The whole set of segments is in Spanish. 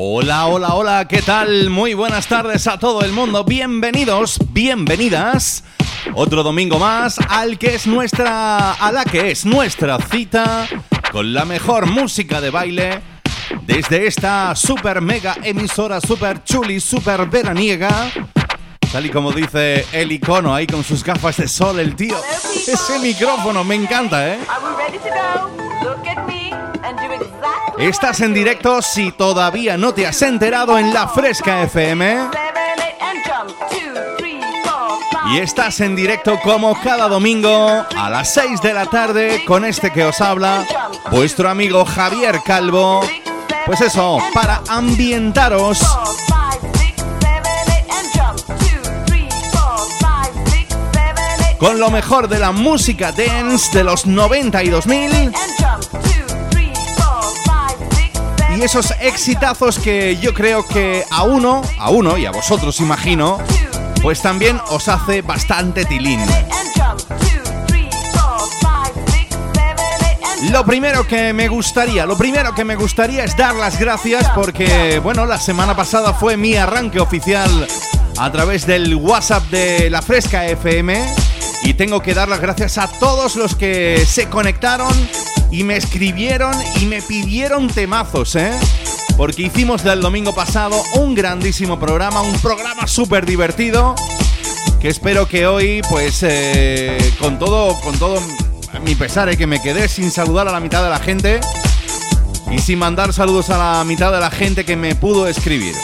Hola, hola, hola, ¿qué tal? Muy buenas tardes a todo el mundo. Bienvenidos, bienvenidas. Otro domingo más al que es nuestra a la que es nuestra cita con la mejor música de baile desde esta super mega emisora super chuli, super veraniega. Tal y como dice el icono ahí con sus gafas de sol, el tío. Ese micrófono me encanta, ¿eh? Estás en directo si todavía no te has enterado en la Fresca FM. Y estás en directo como cada domingo a las 6 de la tarde con este que os habla, vuestro amigo Javier Calvo. Pues eso, para ambientaros. Con lo mejor de la música dance de los 90 y 2000 y esos exitazos que yo creo que a uno, a uno y a vosotros imagino, pues también os hace bastante tilín. Lo primero que me gustaría, lo primero que me gustaría es dar las gracias porque, bueno, la semana pasada fue mi arranque oficial a través del WhatsApp de la Fresca FM y tengo que dar las gracias a todos los que se conectaron y me escribieron y me pidieron temazos, ¿eh? Porque hicimos del domingo pasado un grandísimo programa, un programa súper divertido, que espero que hoy, pues, eh, con todo, con todo mi pesar, ¿eh? que me quedé sin saludar a la mitad de la gente y sin mandar saludos a la mitad de la gente que me pudo escribir.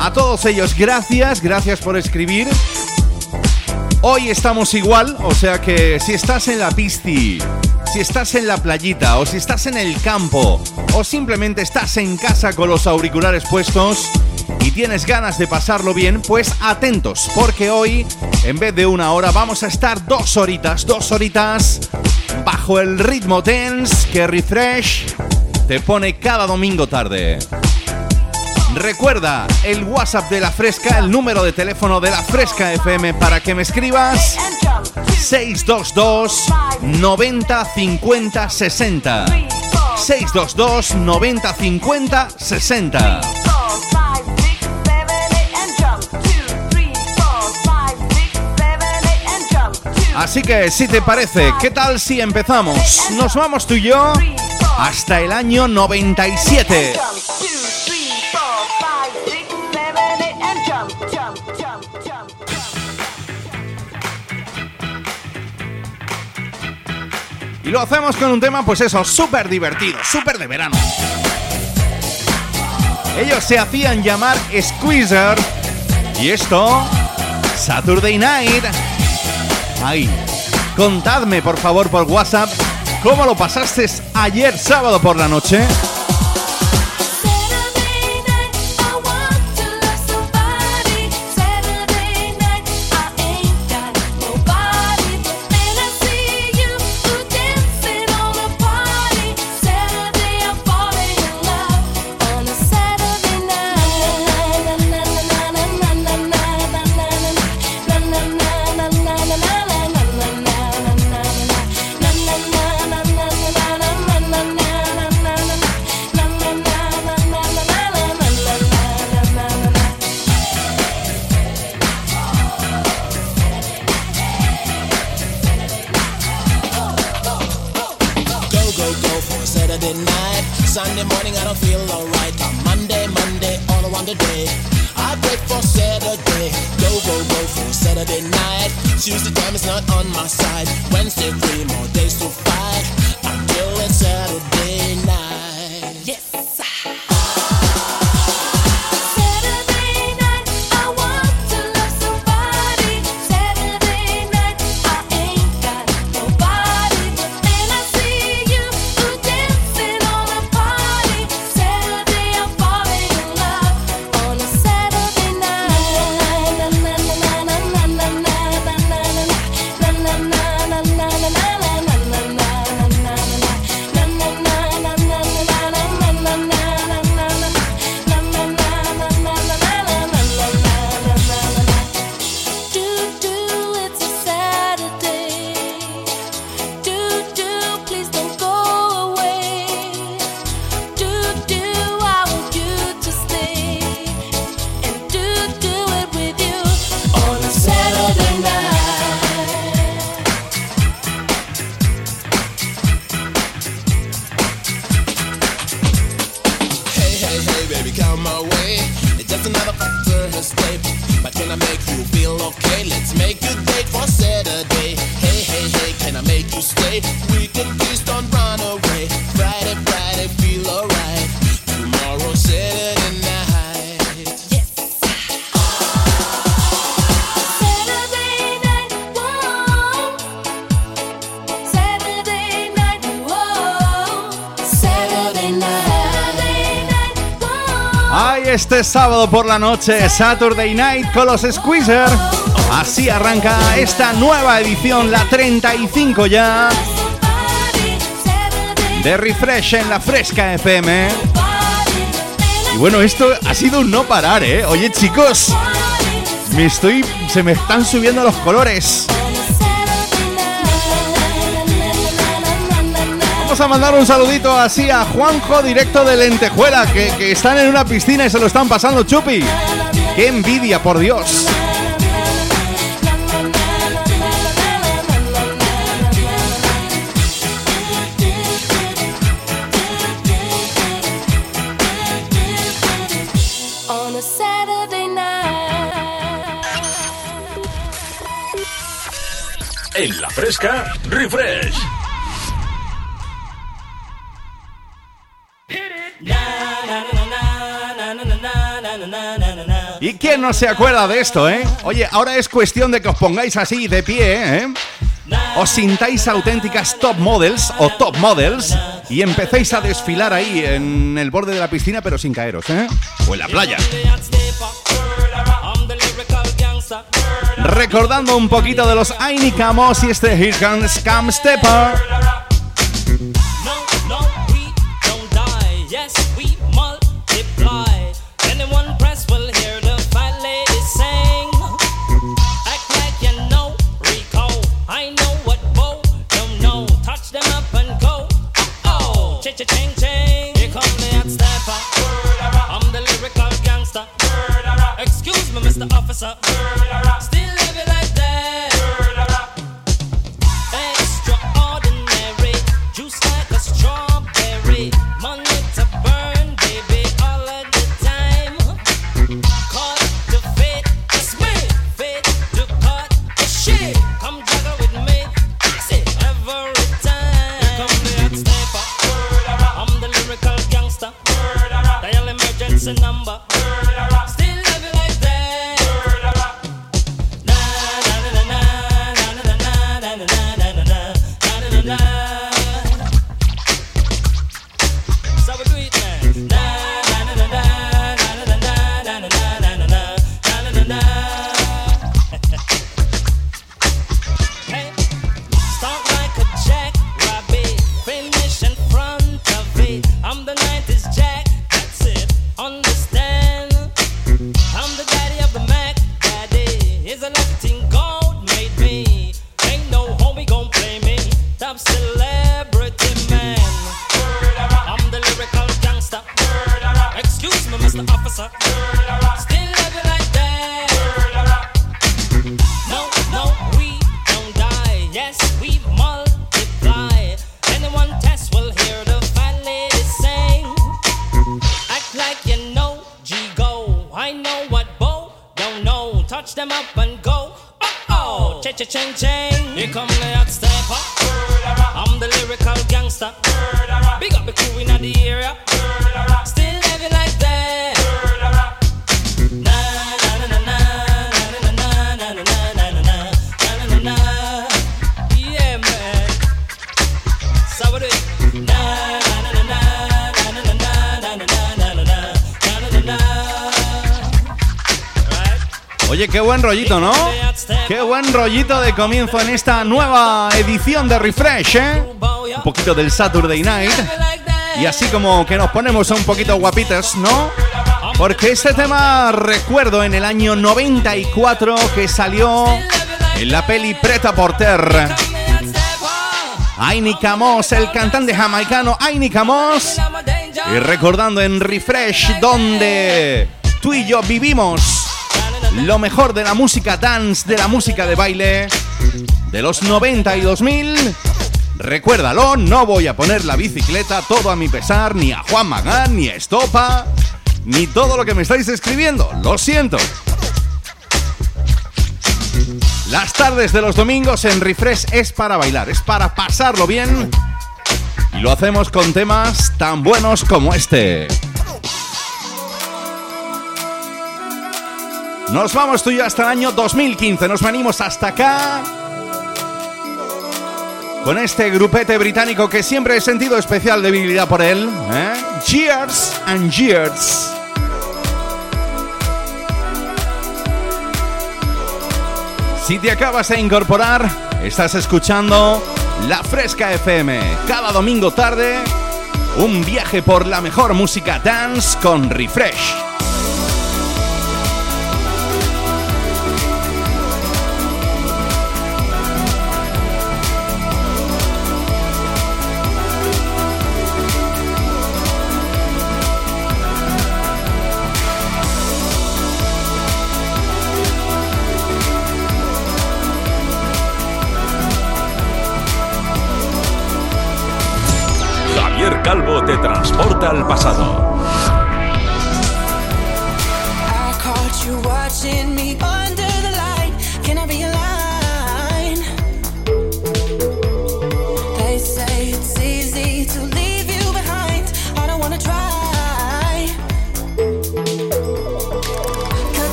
A todos ellos, gracias, gracias por escribir. Hoy estamos igual, o sea que si estás en la pisti si estás en la playita o si estás en el campo o simplemente estás en casa con los auriculares puestos y tienes ganas de pasarlo bien, pues atentos, porque hoy en vez de una hora vamos a estar dos horitas, dos horitas bajo el ritmo tense que Refresh te pone cada domingo tarde. Recuerda el WhatsApp de la Fresca, el número de teléfono de la Fresca FM para que me escribas 622 90 50 60. 622 90 50 60. Así que si te parece, ¿qué tal si empezamos? Nos vamos tú y yo hasta el año 97. Y lo hacemos con un tema, pues eso, súper divertido, súper de verano. Ellos se hacían llamar Squeezer. Y esto, Saturday Night. Ay, contadme por favor por WhatsApp cómo lo pasaste ayer sábado por la noche. Por la noche, Saturday Night con los Squeezer. Así arranca esta nueva edición, la 35 ya, de Refresh en la Fresca FM. Y bueno, esto ha sido un no parar, ¿eh? Oye chicos, me estoy, se me están subiendo los colores. A mandar un saludito así a Juanjo directo de Lentejuela, que, que están en una piscina y se lo están pasando chupi. ¡Qué envidia, por Dios! En la fresca, refresh. No se acuerda de esto, eh? Oye, ahora es cuestión de que os pongáis así de pie, ¿eh? Os sintáis auténticas top models o top models y empecéis a desfilar ahí en el borde de la piscina, pero sin caeros, ¿eh? O en la playa. Recordando un poquito de los Aini y este Here Comes Scam Stepper. Buen rollito, ¿no? Qué buen rollito de comienzo en esta nueva edición de Refresh, ¿eh? Un poquito del Saturday Night. Y así como que nos ponemos un poquito guapitos, ¿no? Porque este tema recuerdo en el año 94 que salió en la peli Preta Porter. Aini Camos, el cantante jamaicano Aini Camos. Y recordando en Refresh donde tú y yo vivimos lo mejor de la música dance, de la música de baile de los 90 y 2000. Recuérdalo, no voy a poner la bicicleta todo a mi pesar, ni a Juan Magán, ni a Estopa, ni todo lo que me estáis escribiendo. Lo siento. Las tardes de los domingos en Refresh es para bailar, es para pasarlo bien. Y lo hacemos con temas tan buenos como este. Nos vamos tú y yo hasta el año 2015. Nos venimos hasta acá. Con este grupete británico que siempre he sentido especial debilidad por él. ¿eh? Cheers and Years. Si te acabas de incorporar, estás escuchando La Fresca FM. Cada domingo tarde, un viaje por la mejor música dance con Refresh. Transporta al pasado.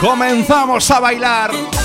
Comenzamos a bailar.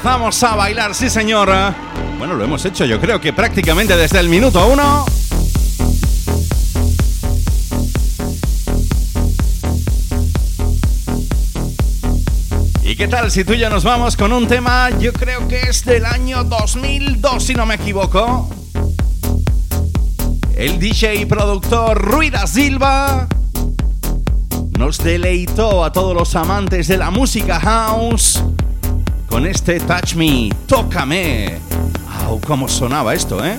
Empezamos a bailar, sí señora. Bueno, lo hemos hecho yo creo que prácticamente desde el minuto uno. ¿Y qué tal si tú ya nos vamos con un tema, yo creo que es del año 2002 si no me equivoco? El DJ y productor Ruida Silva nos deleitó a todos los amantes de la música house con este Touch Me, Tócame. ¡Au! ¿Cómo sonaba esto, eh?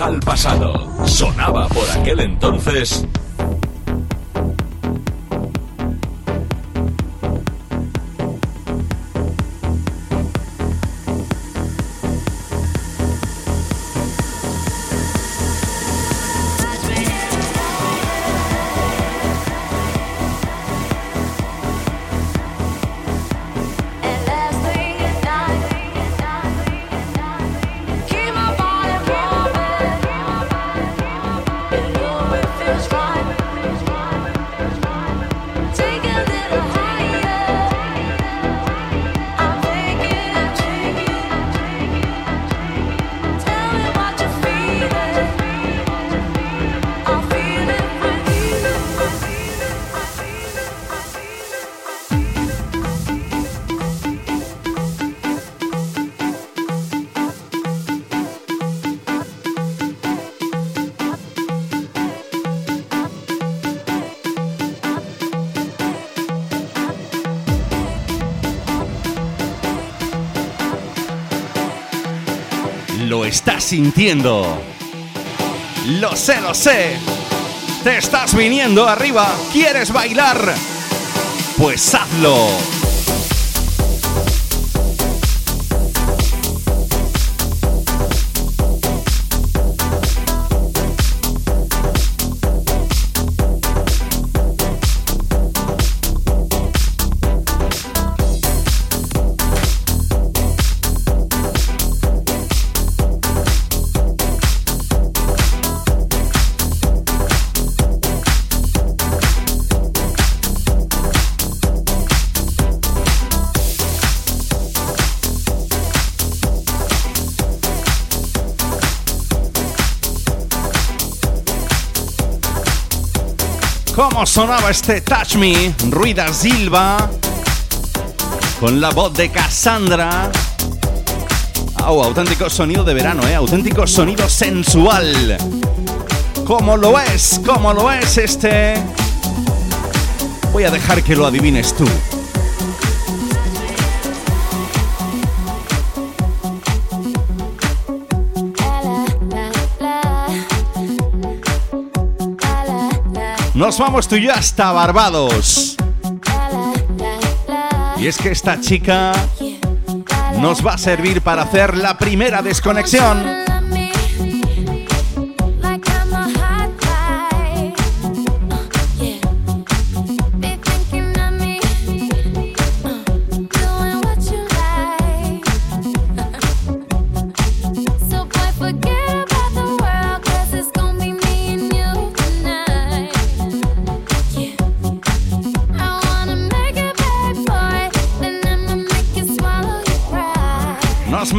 Al pasado. Sonaba por aquel entonces sintiendo. Lo sé, lo sé. Te estás viniendo arriba. ¿Quieres bailar? Pues hazlo. Cómo sonaba este Touch Me, Ruida Silva, con la voz de Cassandra. Oh, auténtico sonido de verano, ¿eh? Auténtico sonido sensual. Como lo es, como lo es este. Voy a dejar que lo adivines tú. Nos vamos tú y yo hasta Barbados. Y es que esta chica nos va a servir para hacer la primera desconexión.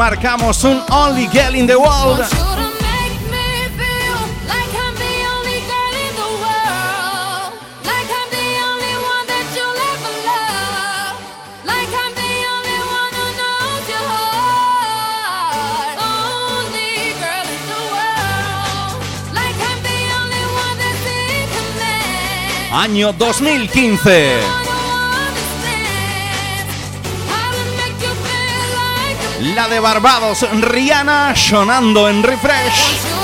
Marcamos un Only Girl in the World. Año 2015. De Barbados, Rihanna, sonando en refresh.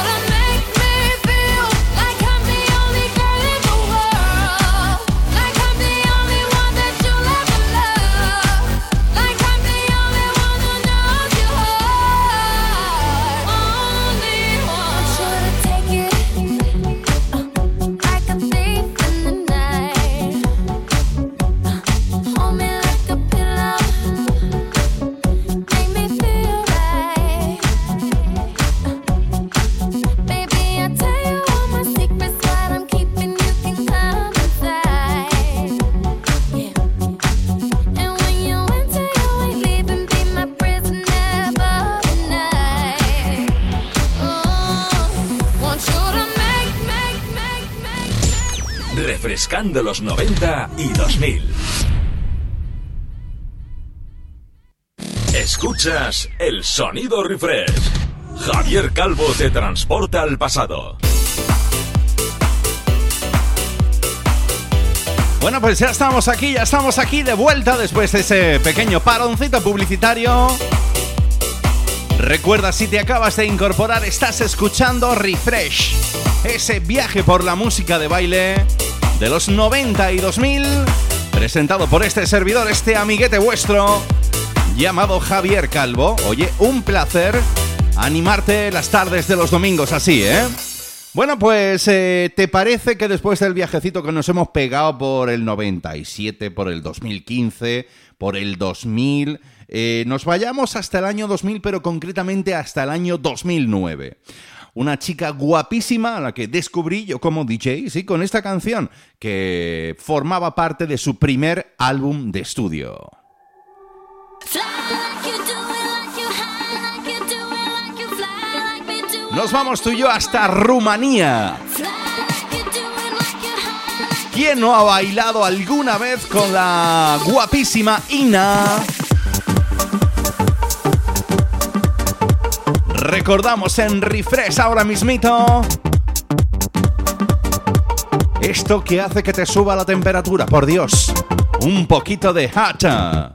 De los 90 y 2000. Escuchas el sonido refresh. Javier Calvo te transporta al pasado. Bueno, pues ya estamos aquí, ya estamos aquí de vuelta después de ese pequeño paroncito publicitario. Recuerda, si te acabas de incorporar, estás escuchando Refresh, ese viaje por la música de baile de los 90 y 2000, presentado por este servidor, este amiguete vuestro, llamado Javier Calvo. Oye, un placer animarte las tardes de los domingos así, ¿eh? Bueno, pues eh, ¿te parece que después del viajecito que nos hemos pegado por el 97, por el 2015, por el 2000, eh, nos vayamos hasta el año 2000, pero concretamente hasta el año 2009? Una chica guapísima a la que descubrí yo como DJ, sí, con esta canción que formaba parte de su primer álbum de estudio. Nos vamos tú y yo hasta Rumanía. ¿Quién no ha bailado alguna vez con la guapísima Ina? Recordamos en Refresh ahora mismito. Esto que hace que te suba la temperatura, por Dios. Un poquito de hata.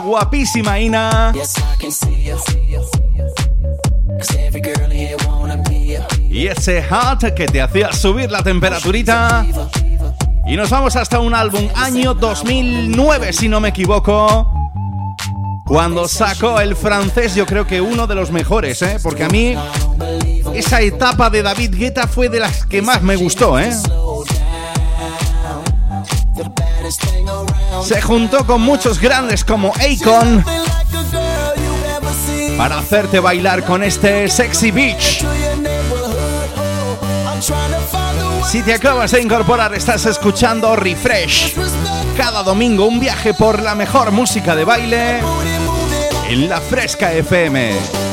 Guapísima Ina. Y ese hat que te hacía subir la temperaturita. Y nos vamos hasta un álbum año 2009, si no me equivoco. Cuando sacó el francés, yo creo que uno de los mejores, ¿eh? Porque a mí esa etapa de David Guetta fue de las que más me gustó, ¿eh? Juntó con muchos grandes como Akon para hacerte bailar con este Sexy Beach. Si te acabas de incorporar, estás escuchando Refresh. Cada domingo un viaje por la mejor música de baile en la Fresca FM.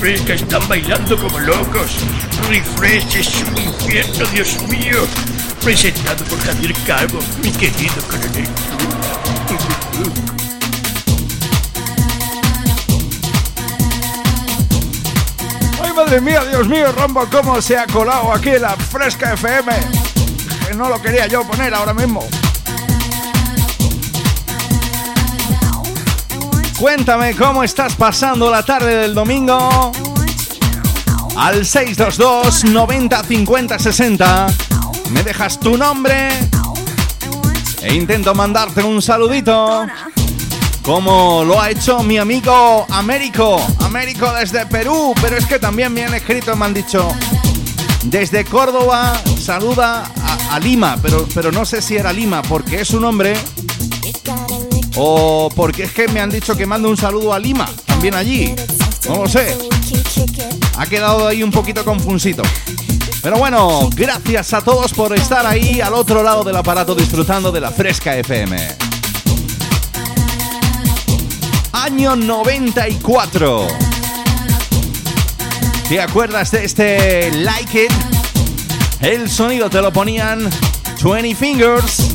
Charlies de la Fresca están bailando como locos. Refresh es un infierno, Dios mío. Presentado por Javier Calvo, mi querido coronel. ¡Ay, madre mía, Dios mío, Rombo, cómo se ha colado aquí la Fresca FM! Que no lo quería yo poner ahora mismo. Cuéntame cómo estás pasando la tarde del domingo. Al 622 90 50 60 me dejas tu nombre e intento mandarte un saludito. Como lo ha hecho mi amigo Américo. Américo desde Perú, pero es que también me han escrito, me han dicho. Desde Córdoba saluda a, Lima, pero, pero no sé si era Lima, porque es un nombre o porque es que me han dicho que mando un saludo a Lima, también allí. No lo sé. Ha quedado ahí un poquito confusito. Pero bueno, gracias a todos por estar ahí al otro lado del aparato disfrutando de la Fresca FM. Año 94. ¿Te acuerdas de este Like It? El sonido te lo ponían 20 Fingers.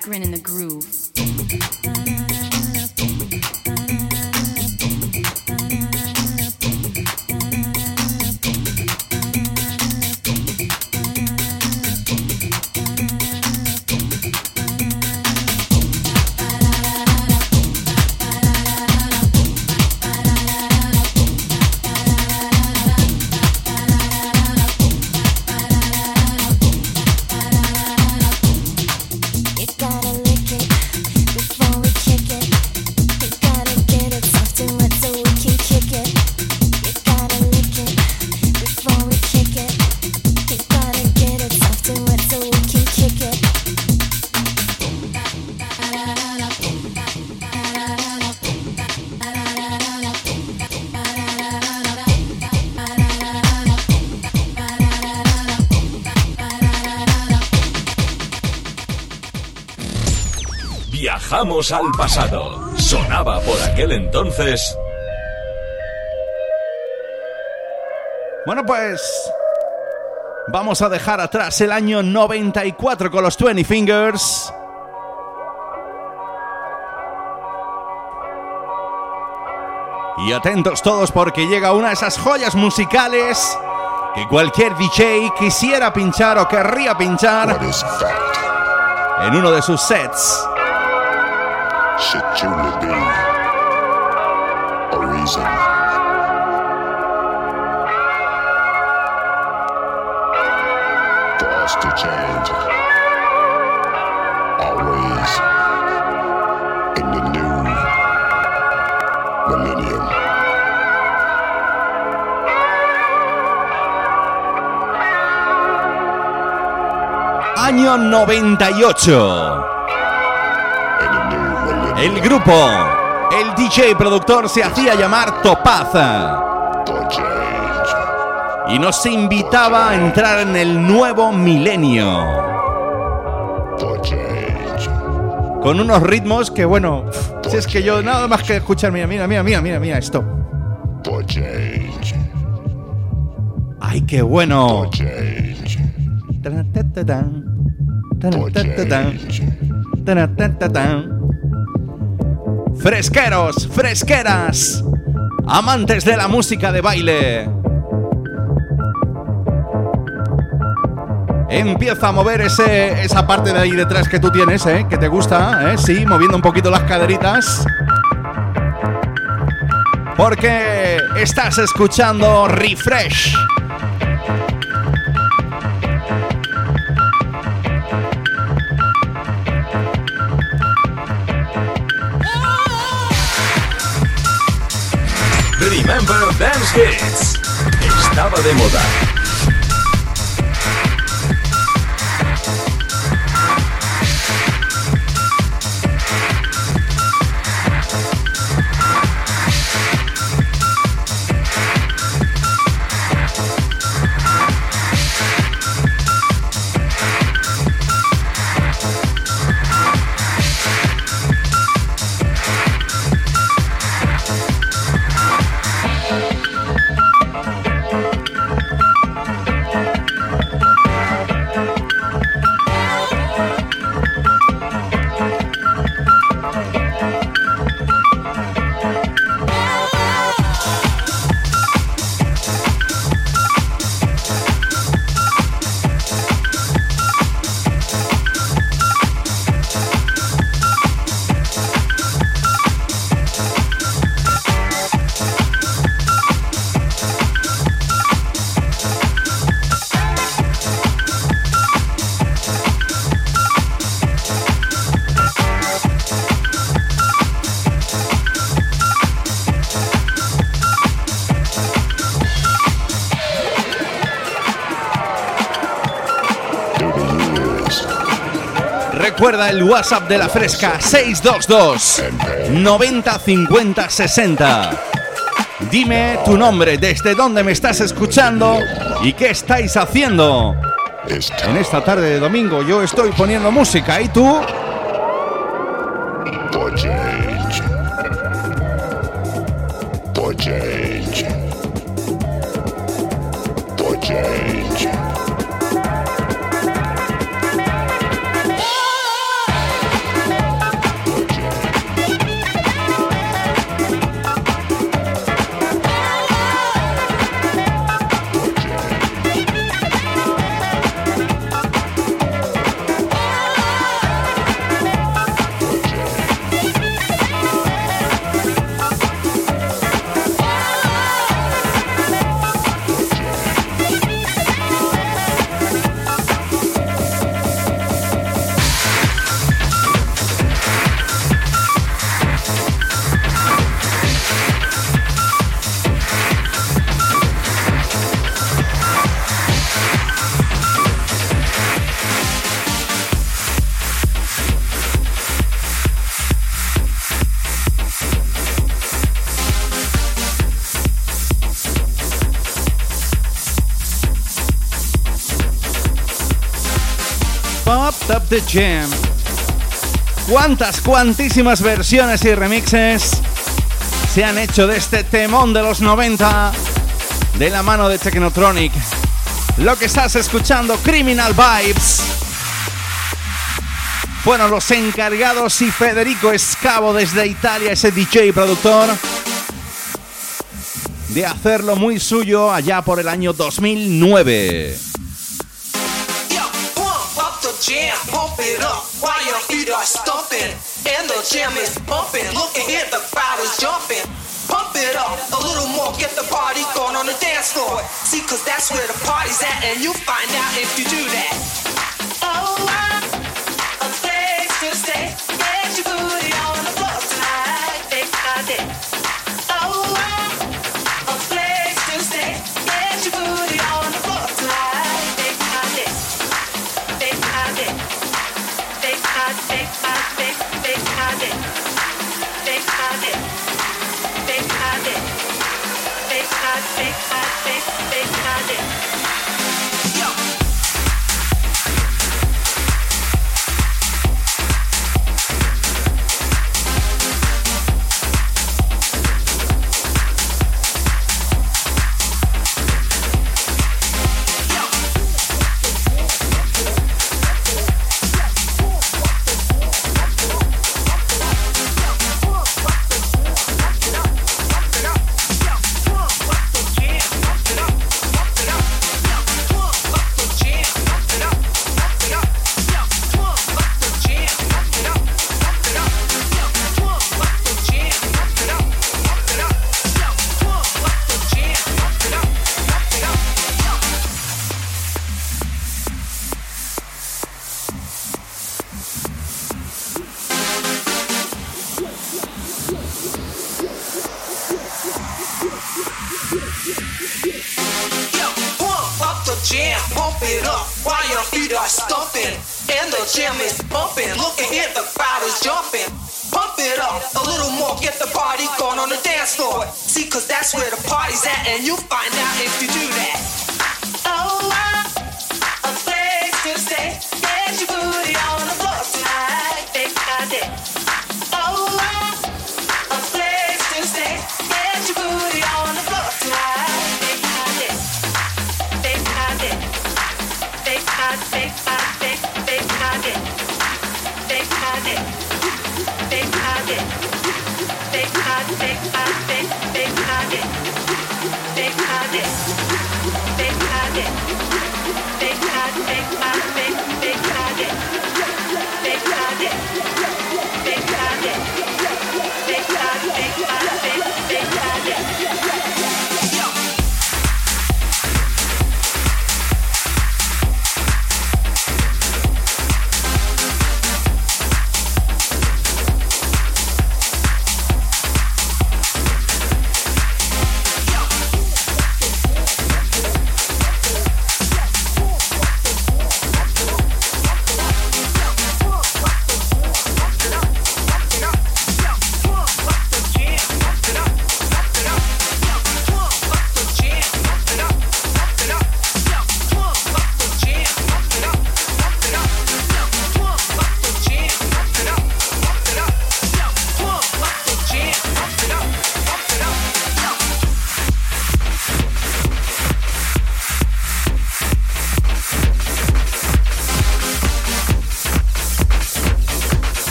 Grin in the groove. Pasado. Sonaba por aquel entonces. Bueno, pues vamos a dejar atrás el año 94 con los 20 Fingers. Y atentos todos porque llega una de esas joyas musicales que cualquier DJ quisiera pinchar o querría pinchar en uno de sus sets. Should truly be a reason. For us to change our ways in the new millennium. Año 98. El grupo, el DJ productor se hacía llamar Topaza. Y nos invitaba a entrar en el nuevo milenio. Con unos ritmos que, bueno, si es que yo nada más que escuchar, mira, mira, mira, mira, mira, mira esto. ¡Ay, qué bueno! Taratatán, Fresqueros, fresqueras, amantes de la música de baile. Empieza a mover ese, esa parte de ahí detrás que tú tienes, ¿eh? que te gusta, ¿eh? sí, moviendo un poquito las caderitas. Porque estás escuchando Refresh. Hits. Estaba de moda. Recuerda el WhatsApp de la Fresca 622 90 50 60. Dime tu nombre, desde dónde me estás escuchando y qué estáis haciendo. En esta tarde de domingo yo estoy poniendo música y tú The Jam. Cuántas, cuantísimas versiones y remixes se han hecho de este temón de los 90 de la mano de Technotronic. Lo que estás escuchando, Criminal Vibes, fueron los encargados y Federico Escavo desde Italia, ese DJ y productor, de hacerlo muy suyo allá por el año 2009. bumping, and the jam is bumping. Look at the crowd is jumping. Pump it up a little more, get the party going on the dance floor. See, cause that's where the party's at, and you find out if you do that.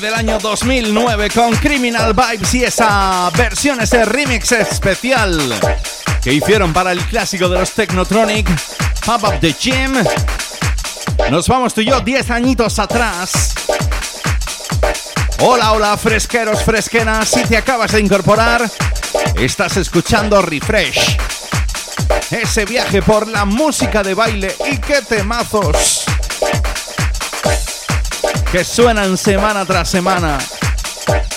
Del año 2009 con Criminal Vibes y esa versión, ese remix especial que hicieron para el clásico de los Technotronic, Pop Up the Gym. Nos vamos tú y yo 10 añitos atrás. Hola, hola, fresqueros, fresquenas. Si te acabas de incorporar, estás escuchando Refresh. Ese viaje por la música de baile y qué temazos que suenan semana tras semana.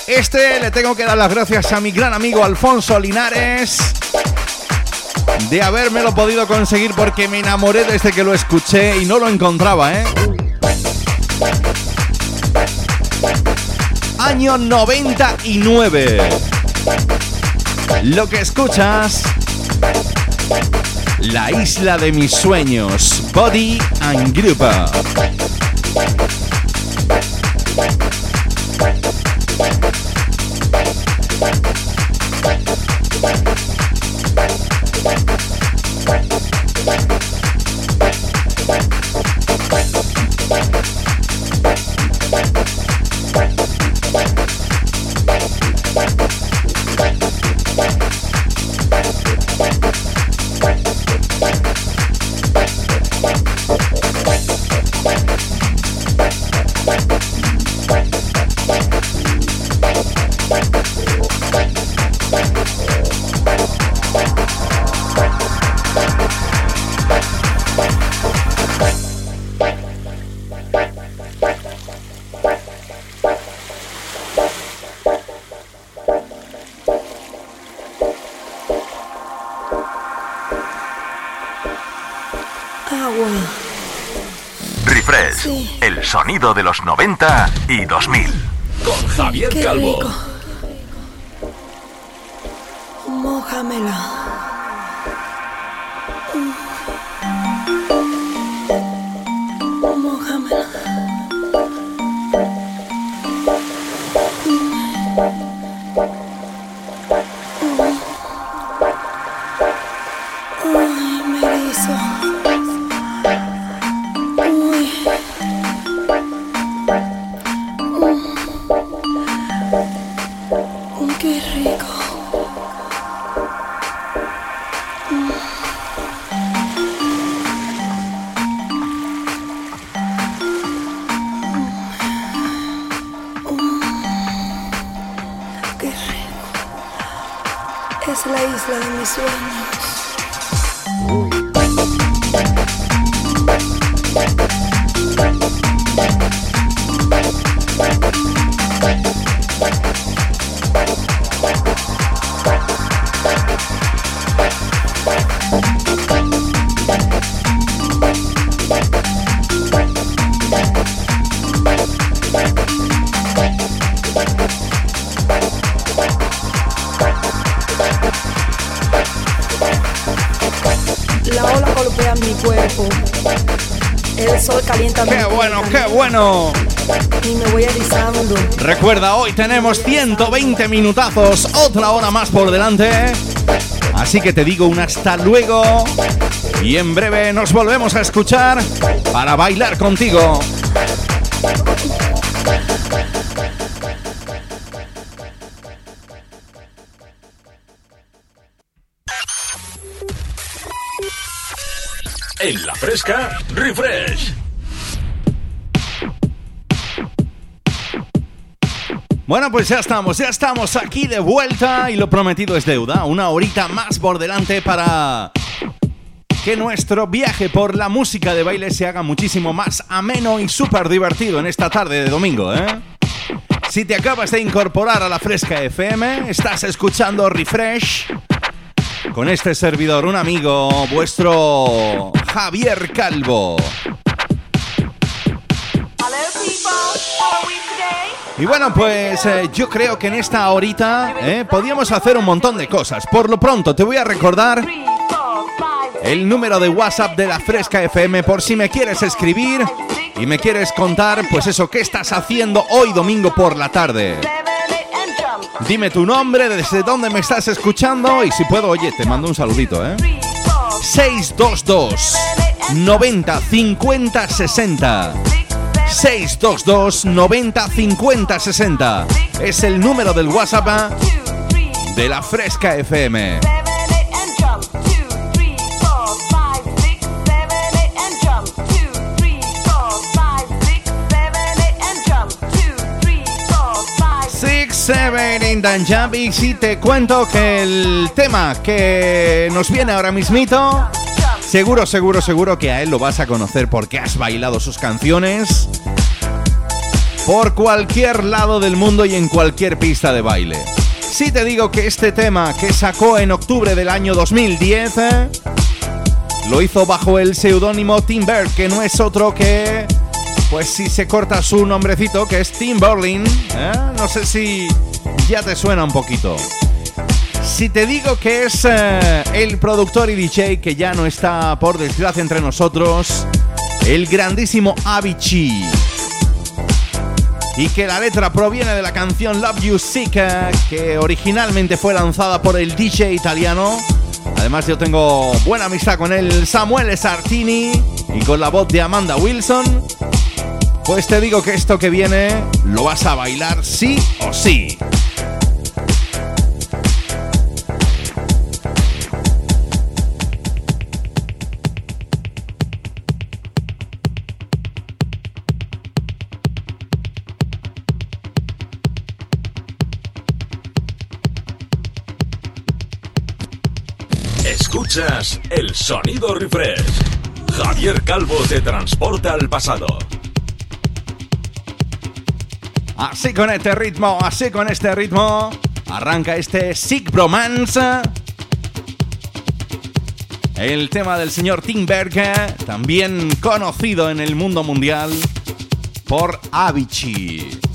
Este le tengo que dar las gracias a mi gran amigo Alfonso Linares de habérmelo podido conseguir porque me enamoré desde que lo escuché y no lo encontraba, ¿eh? Año 99. Lo que escuchas la isla de mis sueños, Body and Group. Sonido de los 90 y 2000. Con Javier Calvo. Es la isla de mis sueños. Bueno! Y me voy. Recuerda, hoy tenemos 120 minutazos, otra hora más por delante. Así que te digo un hasta luego. Y en breve nos volvemos a escuchar para bailar contigo. En la fresca, refresh. Bueno, pues ya estamos, ya estamos aquí de vuelta y lo prometido es deuda. Una horita más por delante para que nuestro viaje por la música de baile se haga muchísimo más ameno y súper divertido en esta tarde de domingo, ¿eh? Si te acabas de incorporar a la Fresca FM, estás escuchando Refresh con este servidor, un amigo, vuestro Javier Calvo. Y bueno, pues eh, yo creo que en esta horita eh, podíamos hacer un montón de cosas. Por lo pronto, te voy a recordar el número de WhatsApp de la Fresca FM por si me quieres escribir y me quieres contar, pues eso, qué estás haciendo hoy domingo por la tarde. Dime tu nombre, desde dónde me estás escuchando y si puedo, oye, te mando un saludito, ¿eh? 622 90 50 60 622 90 50 60. Es el número del WhatsApp ¿eh? de la Fresca FM. Six, seven in y si te cuento que el tema que nos viene ahora mismito Seguro, seguro, seguro que a él lo vas a conocer porque has bailado sus canciones por cualquier lado del mundo y en cualquier pista de baile. Si te digo que este tema que sacó en octubre del año 2010 eh, lo hizo bajo el seudónimo Timber, que no es otro que, pues si se corta su nombrecito, que es Tim Berlin, ¿eh? no sé si ya te suena un poquito. Si te digo que es eh, el productor y DJ que ya no está, por desgracia, entre nosotros, el grandísimo Avicii. Y que la letra proviene de la canción Love You Sick, eh, que originalmente fue lanzada por el DJ italiano. Además, yo tengo buena amistad con él, Samuel Sartini, y con la voz de Amanda Wilson. Pues te digo que esto que viene lo vas a bailar sí o sí. El sonido refresh. Javier Calvo te transporta al pasado. Así con este ritmo, así con este ritmo, arranca este Sick Bromance. El tema del señor Tim Berger, también conocido en el mundo mundial por Avicii.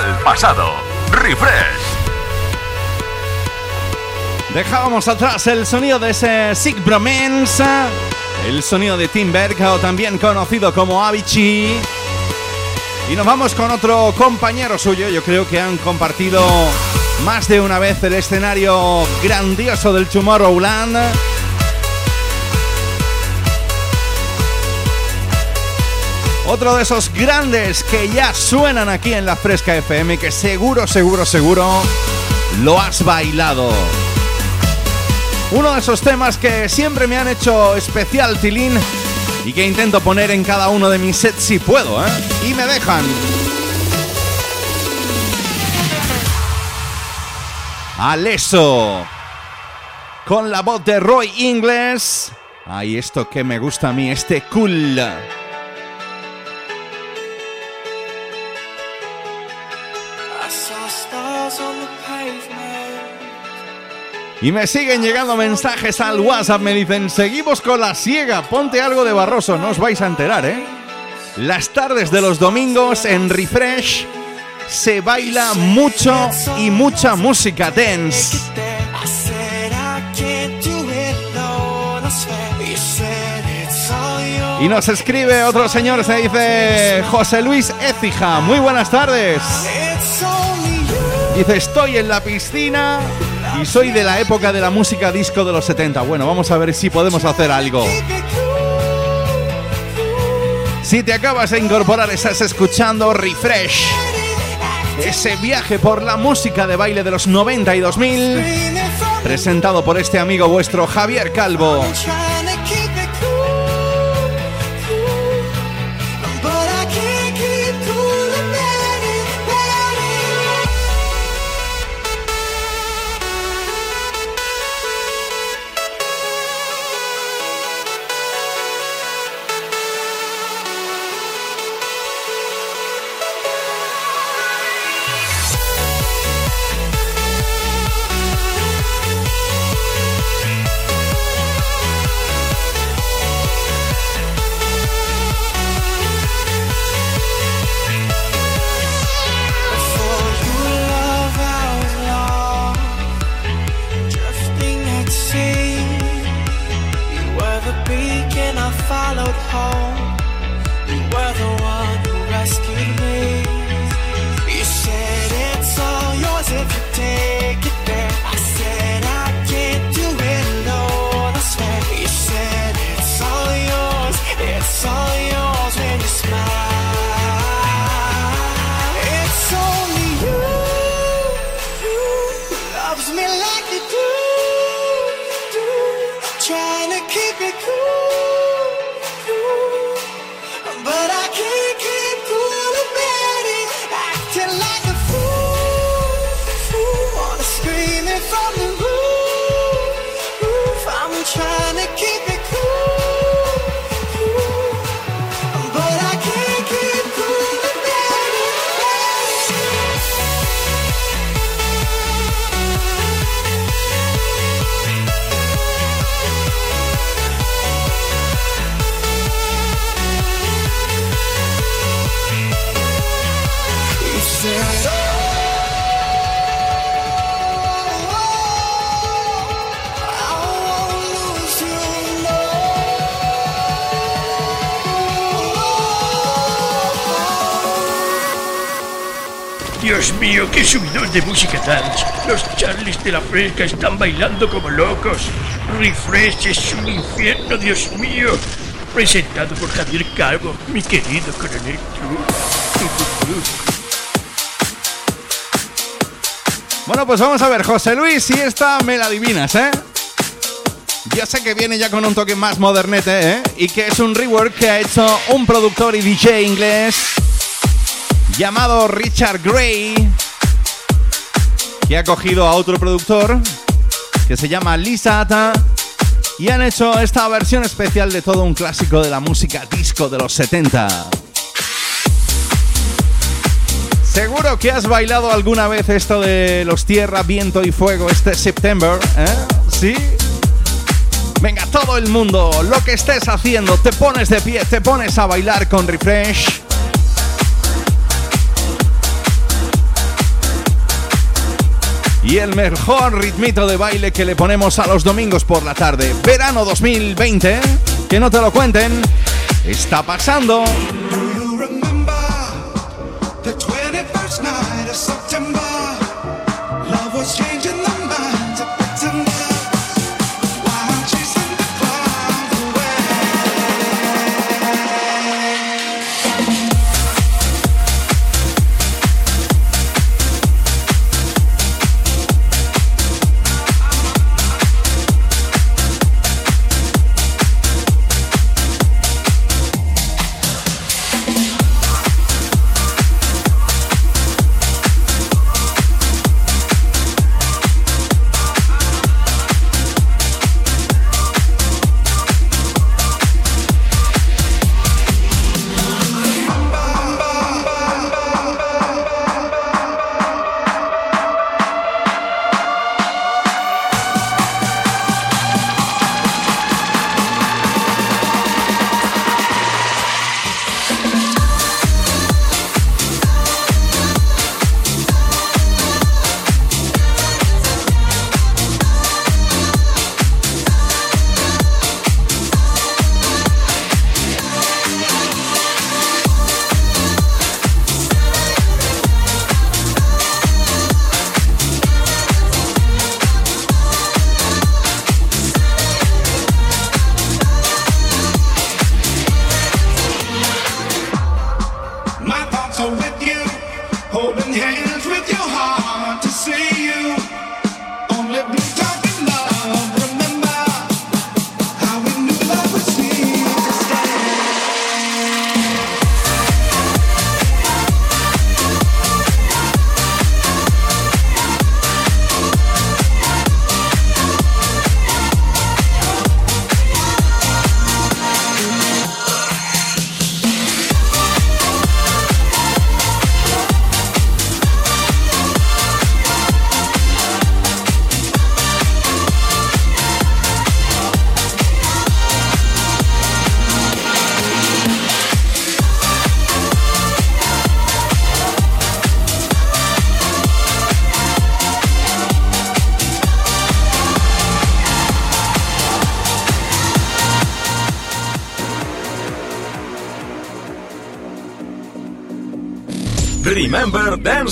Al pasado. Refresh. Dejábamos atrás el sonido de ese Sick Bromance, el sonido de Tim Berg, o también conocido como Avicii. Y nos vamos con otro compañero suyo, yo creo que han compartido más de una vez el escenario grandioso del Tomorrowland. Otro de esos grandes que ya suenan aquí en la Fresca FM, que seguro, seguro, seguro lo has bailado. Uno de esos temas que siempre me han hecho especial tilín y que intento poner en cada uno de mis sets si puedo, ¿eh? Y me dejan. Aleso. Con la voz de Roy Ingles. Ay, esto que me gusta a mí, este cool. Y me siguen llegando mensajes al WhatsApp, me dicen, seguimos con la siega, ponte algo de Barroso, no os vais a enterar, ¿eh? Las tardes de los domingos en Refresh se baila mucho y mucha música dance. Y nos escribe otro señor, se dice José Luis Écija. Muy buenas tardes. Dice, estoy en la piscina y soy de la época de la música disco de los 70. Bueno, vamos a ver si podemos hacer algo. Si te acabas de incorporar, estás escuchando Refresh. Ese viaje por la música de baile de los 90 y 2000. Presentado por este amigo vuestro Javier Calvo. Qué de música dance. Los Charlies de la Fresca están bailando como locos. Refresh es un infierno, Dios mío. Presentado por Javier Calvo, mi querido coronel Cruz. Bueno, pues vamos a ver, José Luis, si esta me la adivinas, ¿eh? Ya sé que viene ya con un toque más modernete, ¿eh? Y que es un rework que ha hecho un productor y DJ inglés llamado Richard Gray, que ha cogido a otro productor que se llama Lisa Ata y han hecho esta versión especial de todo un clásico de la música disco de los 70. Seguro que has bailado alguna vez esto de los tierra, viento y fuego este September, ¿eh? ¿Sí? Venga, todo el mundo, lo que estés haciendo, te pones de pie, te pones a bailar con Refresh. Y el mejor ritmito de baile que le ponemos a los domingos por la tarde. Verano 2020, que no te lo cuenten, está pasando.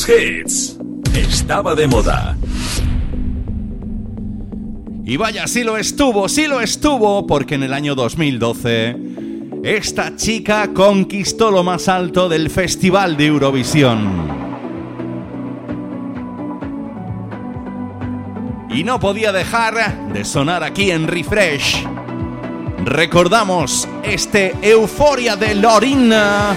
Hits. Estaba de moda. Y vaya, sí lo estuvo, sí lo estuvo, porque en el año 2012 esta chica conquistó lo más alto del Festival de Eurovisión. Y no podía dejar de sonar aquí en Refresh. Recordamos este Euforia de Lorina.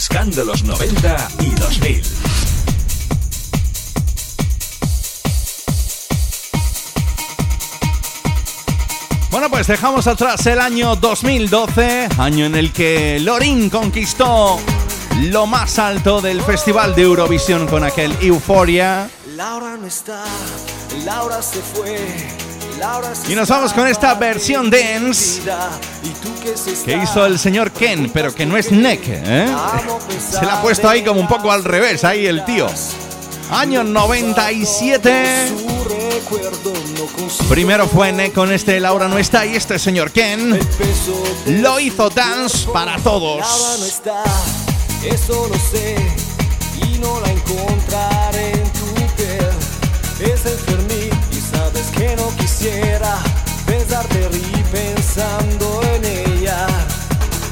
Refrescando los 90 y 2000. Bueno, pues dejamos atrás el año 2012, año en el que Lorin conquistó lo más alto del Festival de Eurovisión con aquel Euphoria. Laura no está, Laura se fue. Y nos vamos con esta versión dance ¿Y tú qué se que hizo el señor Ken, pero que no es Neck, ¿eh? Se la ha puesto ahí como un poco al revés, ahí el tío. Año 97. Primero fue Neck con este Laura no está y este señor Ken lo hizo dance para todos. eso lo sé. Y no la encontraré en tu piel. Es enfermí y sabes que no quisiera besarte y pensando en ella.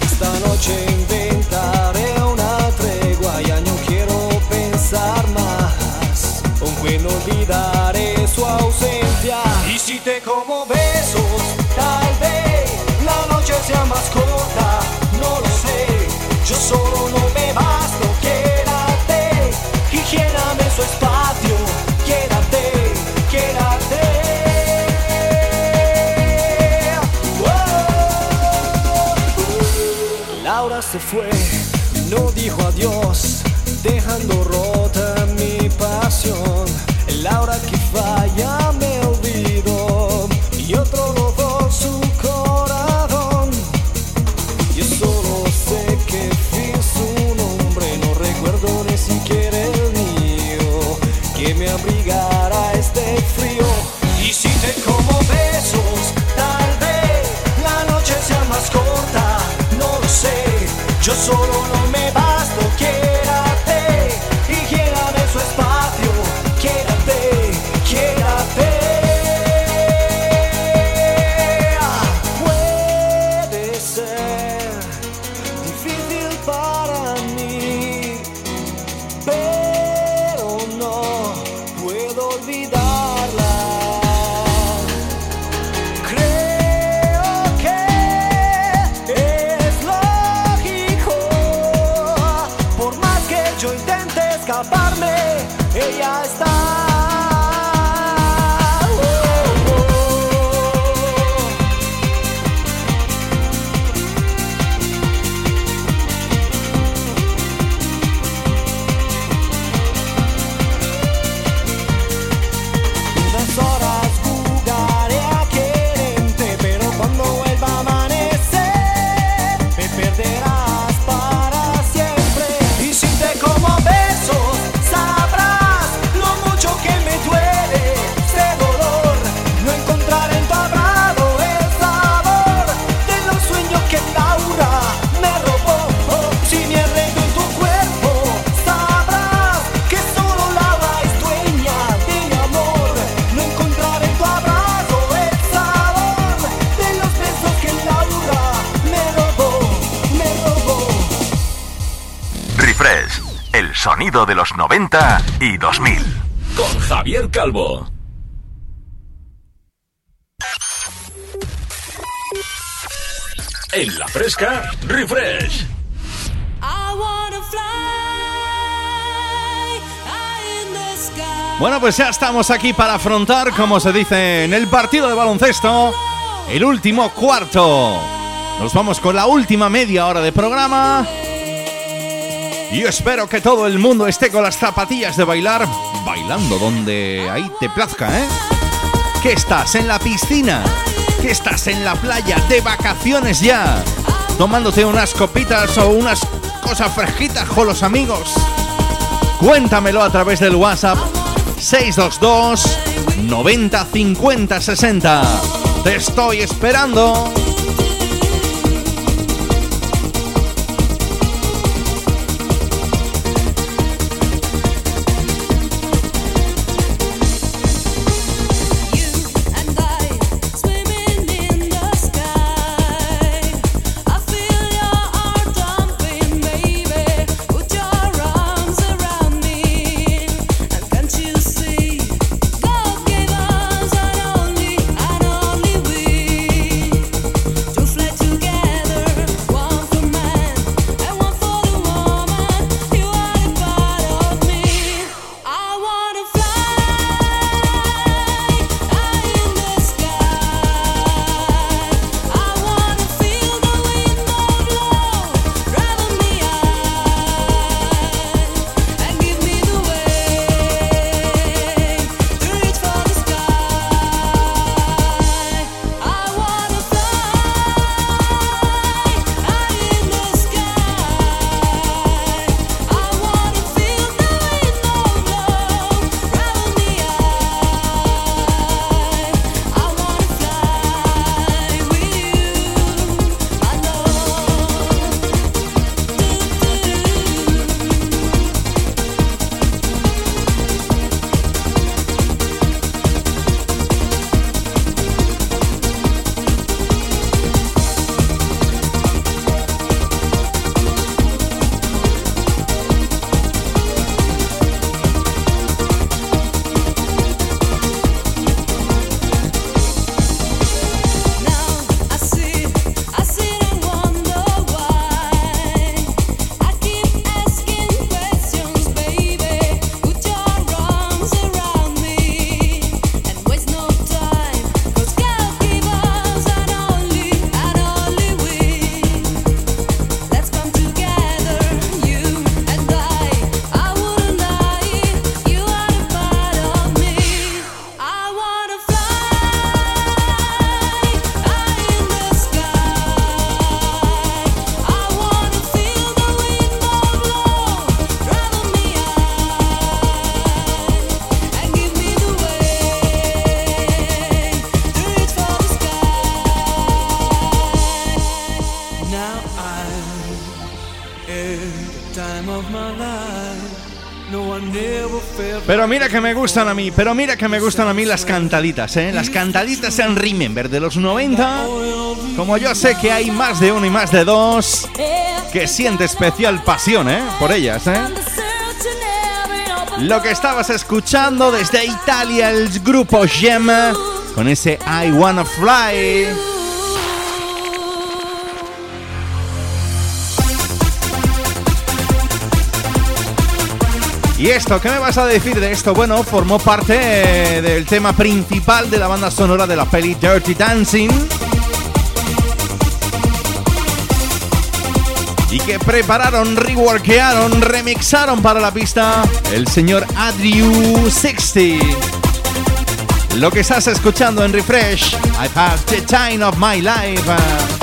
Esta noche inventaré una tregua, ya no quiero pensar más. Aunque no olvidaré su ausencia. Y si te como fue, no dijo adiós, dejando 90 y 2000. Con Javier Calvo. En la fresca, refresh. Bueno, pues ya estamos aquí para afrontar, como se dice en el partido de baloncesto, el último cuarto. Nos vamos con la última media hora de programa. Y espero que todo el mundo esté con las zapatillas de bailar, bailando donde ahí te plazca, ¿eh? Que estás en la piscina, que estás en la playa, de vacaciones ya, tomándote unas copitas o unas cosas fresquitas con los amigos. Cuéntamelo a través del WhatsApp 622 90 50 60. Te estoy esperando. Mira que me gustan a mí, pero mira que me gustan a mí las cantaditas, ¿eh? Las cantaditas en Remember de los 90. Como yo sé que hay más de uno y más de dos, que siente especial pasión, ¿eh? Por ellas, ¿eh? Lo que estabas escuchando desde Italia, el grupo Gem, con ese I Wanna Fly. ¿Y esto? ¿Qué me vas a decir de esto? Bueno, formó parte eh, del tema principal de la banda sonora de la peli Dirty Dancing. Y que prepararon, reworkearon, remixaron para la pista el señor Adriu 60. Lo que estás escuchando en Refresh, I've had the time of my life.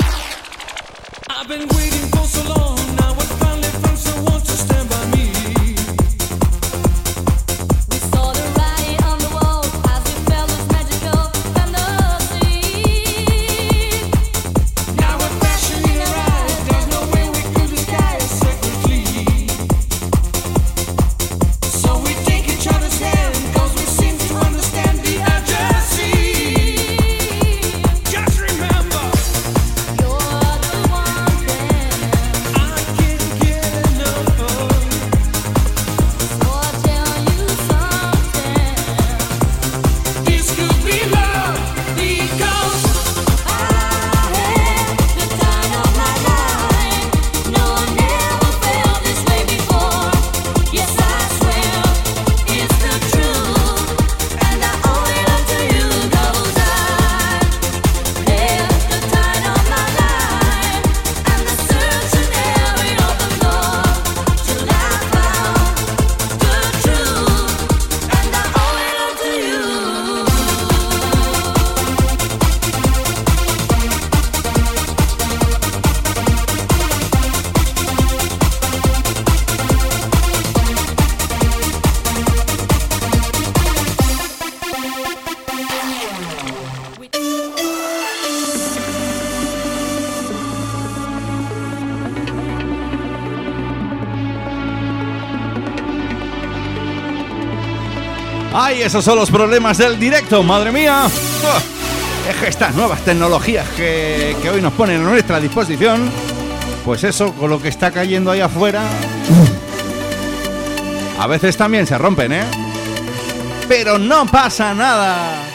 Esos son los problemas del directo, madre mía. Oh, es que estas nuevas tecnologías que, que hoy nos ponen a nuestra disposición, pues eso, con lo que está cayendo ahí afuera, a veces también se rompen, ¿eh? Pero no pasa nada.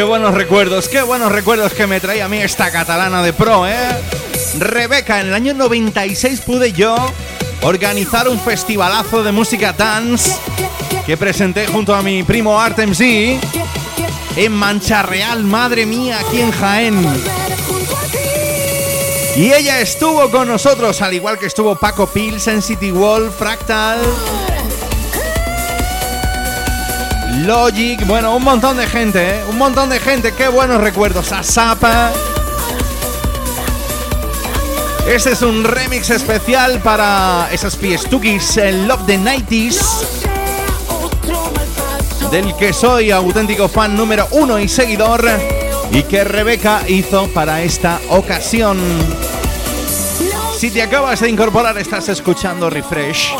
Qué buenos recuerdos, qué buenos recuerdos que me trae a mí esta catalana de pro, ¿eh? Rebeca, en el año 96 pude yo organizar un festivalazo de música dance que presenté junto a mi primo Artem Z en Mancha Real, madre mía, aquí en Jaén. Y ella estuvo con nosotros, al igual que estuvo Paco Pilsen, City Wall, Fractal. Logic, bueno, un montón de gente, ¿eh? Un montón de gente, qué buenos recuerdos. Asapa. Este es un remix especial para esas fiestukis en Love the 90s. Del que soy auténtico fan número uno y seguidor. Y que Rebeca hizo para esta ocasión. Si te acabas de incorporar, estás escuchando Refresh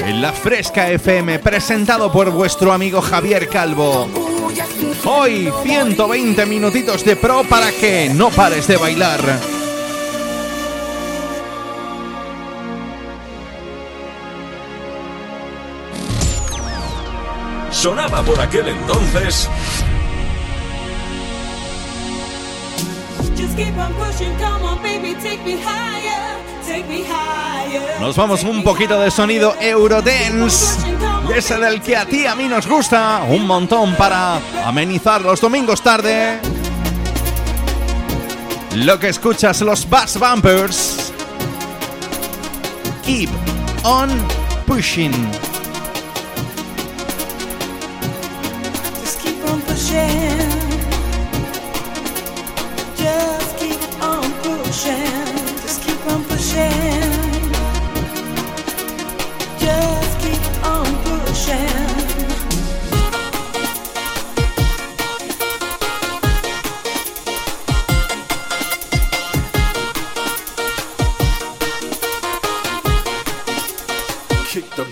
en la Fresca FM, presentado por vuestro amigo Javier Calvo. Hoy 120 minutitos de pro para que no pares de bailar. Sonaba por aquel entonces Just keep on pushing, come on, baby, take me higher. Nos vamos un poquito de sonido Eurodance. Ese del que a ti y a mí nos gusta un montón para amenizar los domingos tarde. Lo que escuchas, los Bass Bumpers. Keep on pushing.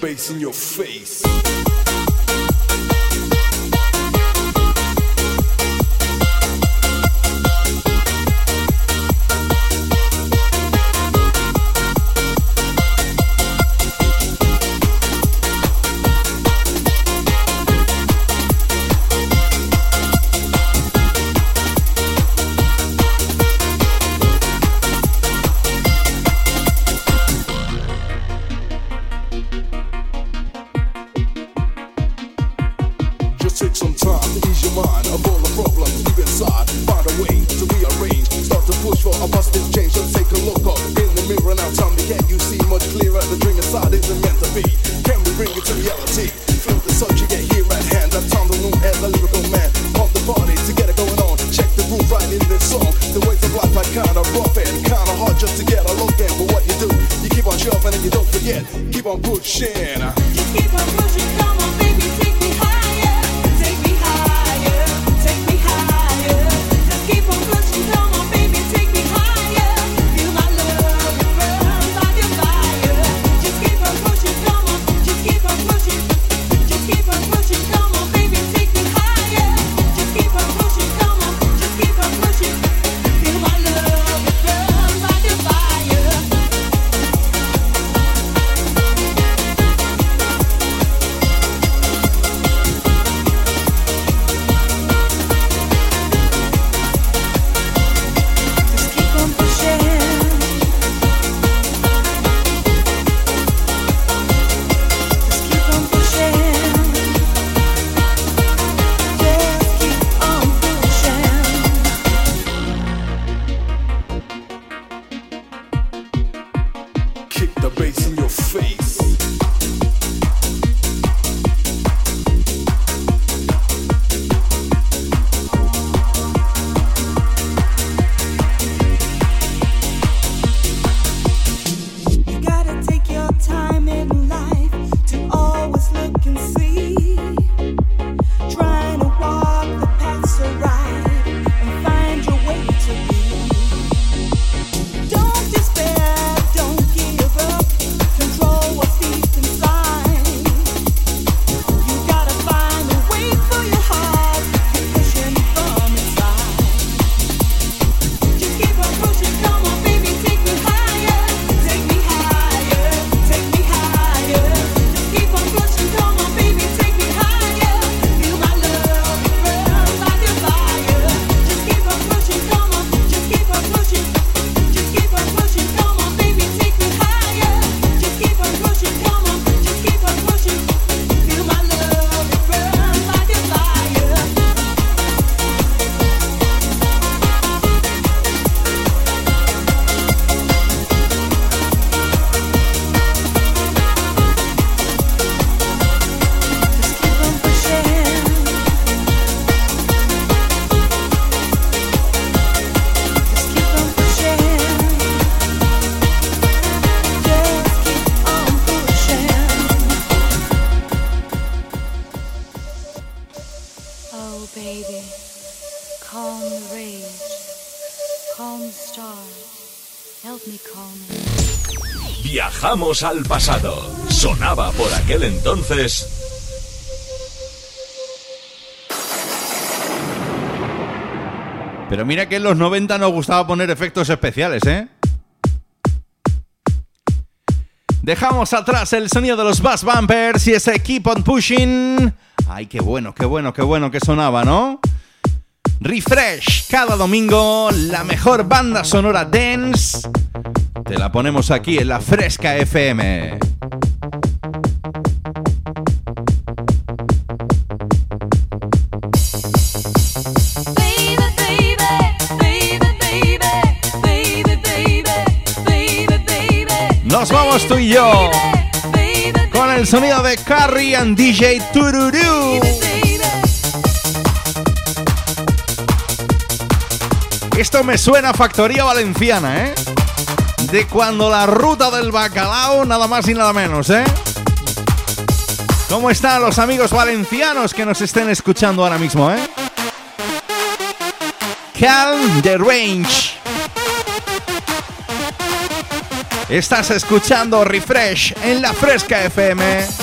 Bass in your face. Al pasado. Sonaba por aquel entonces. Pero mira que en los 90 nos gustaba poner efectos especiales, ¿eh? Dejamos atrás el sonido de los Bass Bumpers y ese Keep on Pushing. Ay, qué bueno, qué bueno, qué bueno que sonaba, ¿no? Refresh cada domingo, la mejor banda sonora dance te la ponemos aquí en la Fresca FM. Nos vamos tú y yo con el sonido de Carrie and DJ Tururu. Esto me suena a factoría valenciana, ¿eh? desde cuando la ruta del bacalao, nada más y nada menos, ¿eh? ¿Cómo están los amigos valencianos que nos estén escuchando ahora mismo, eh? Calm the Range. Estás escuchando Refresh en la Fresca FM.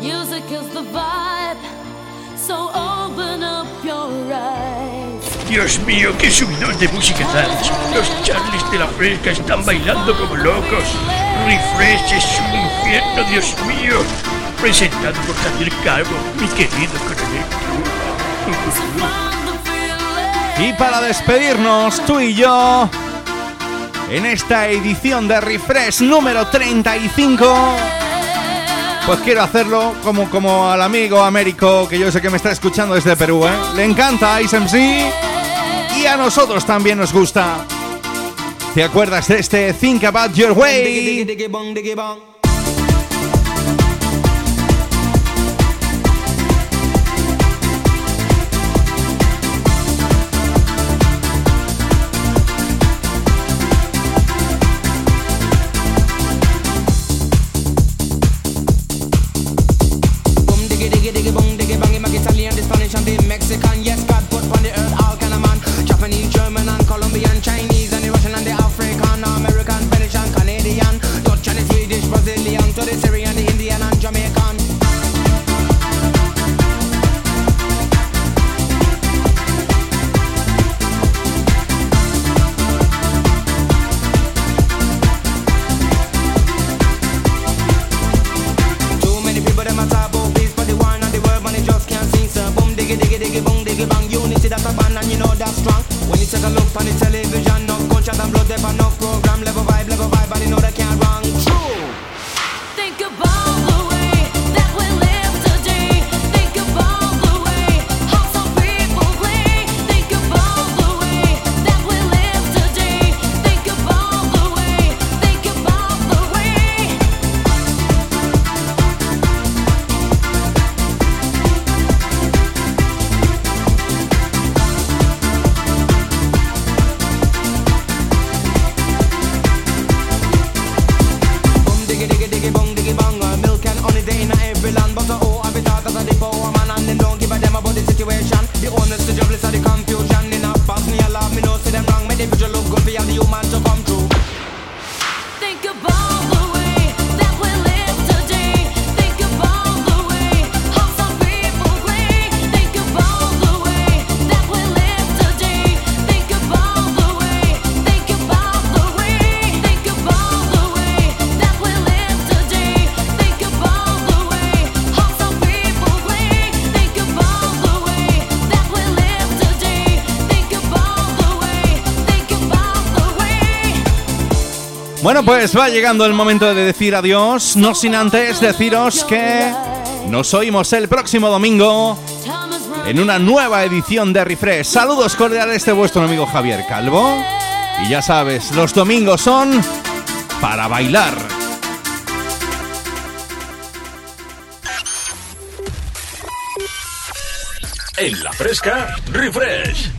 Music is the vibe, so open up your eyes. Dios mío, qué subidón de música dance. Los charles de la fresca están bailando como locos. Refresh es un infierno, Dios mío. Presentado por Javier Calvo, mi querido coronel. Y para despedirnos, tú y yo en esta edición de Refresh número 35. Pues quiero hacerlo como, como al amigo Américo, que yo sé que me está escuchando desde Perú, ¿eh? Le encanta Ice MC y a nosotros también nos gusta. ¿Te acuerdas de este Think About Your Way? pues va llegando el momento de decir adiós, no sin antes deciros que nos oímos el próximo domingo en una nueva edición de Refresh. Saludos cordiales de vuestro amigo Javier Calvo. Y ya sabes, los domingos son para bailar. En la fresca, Refresh.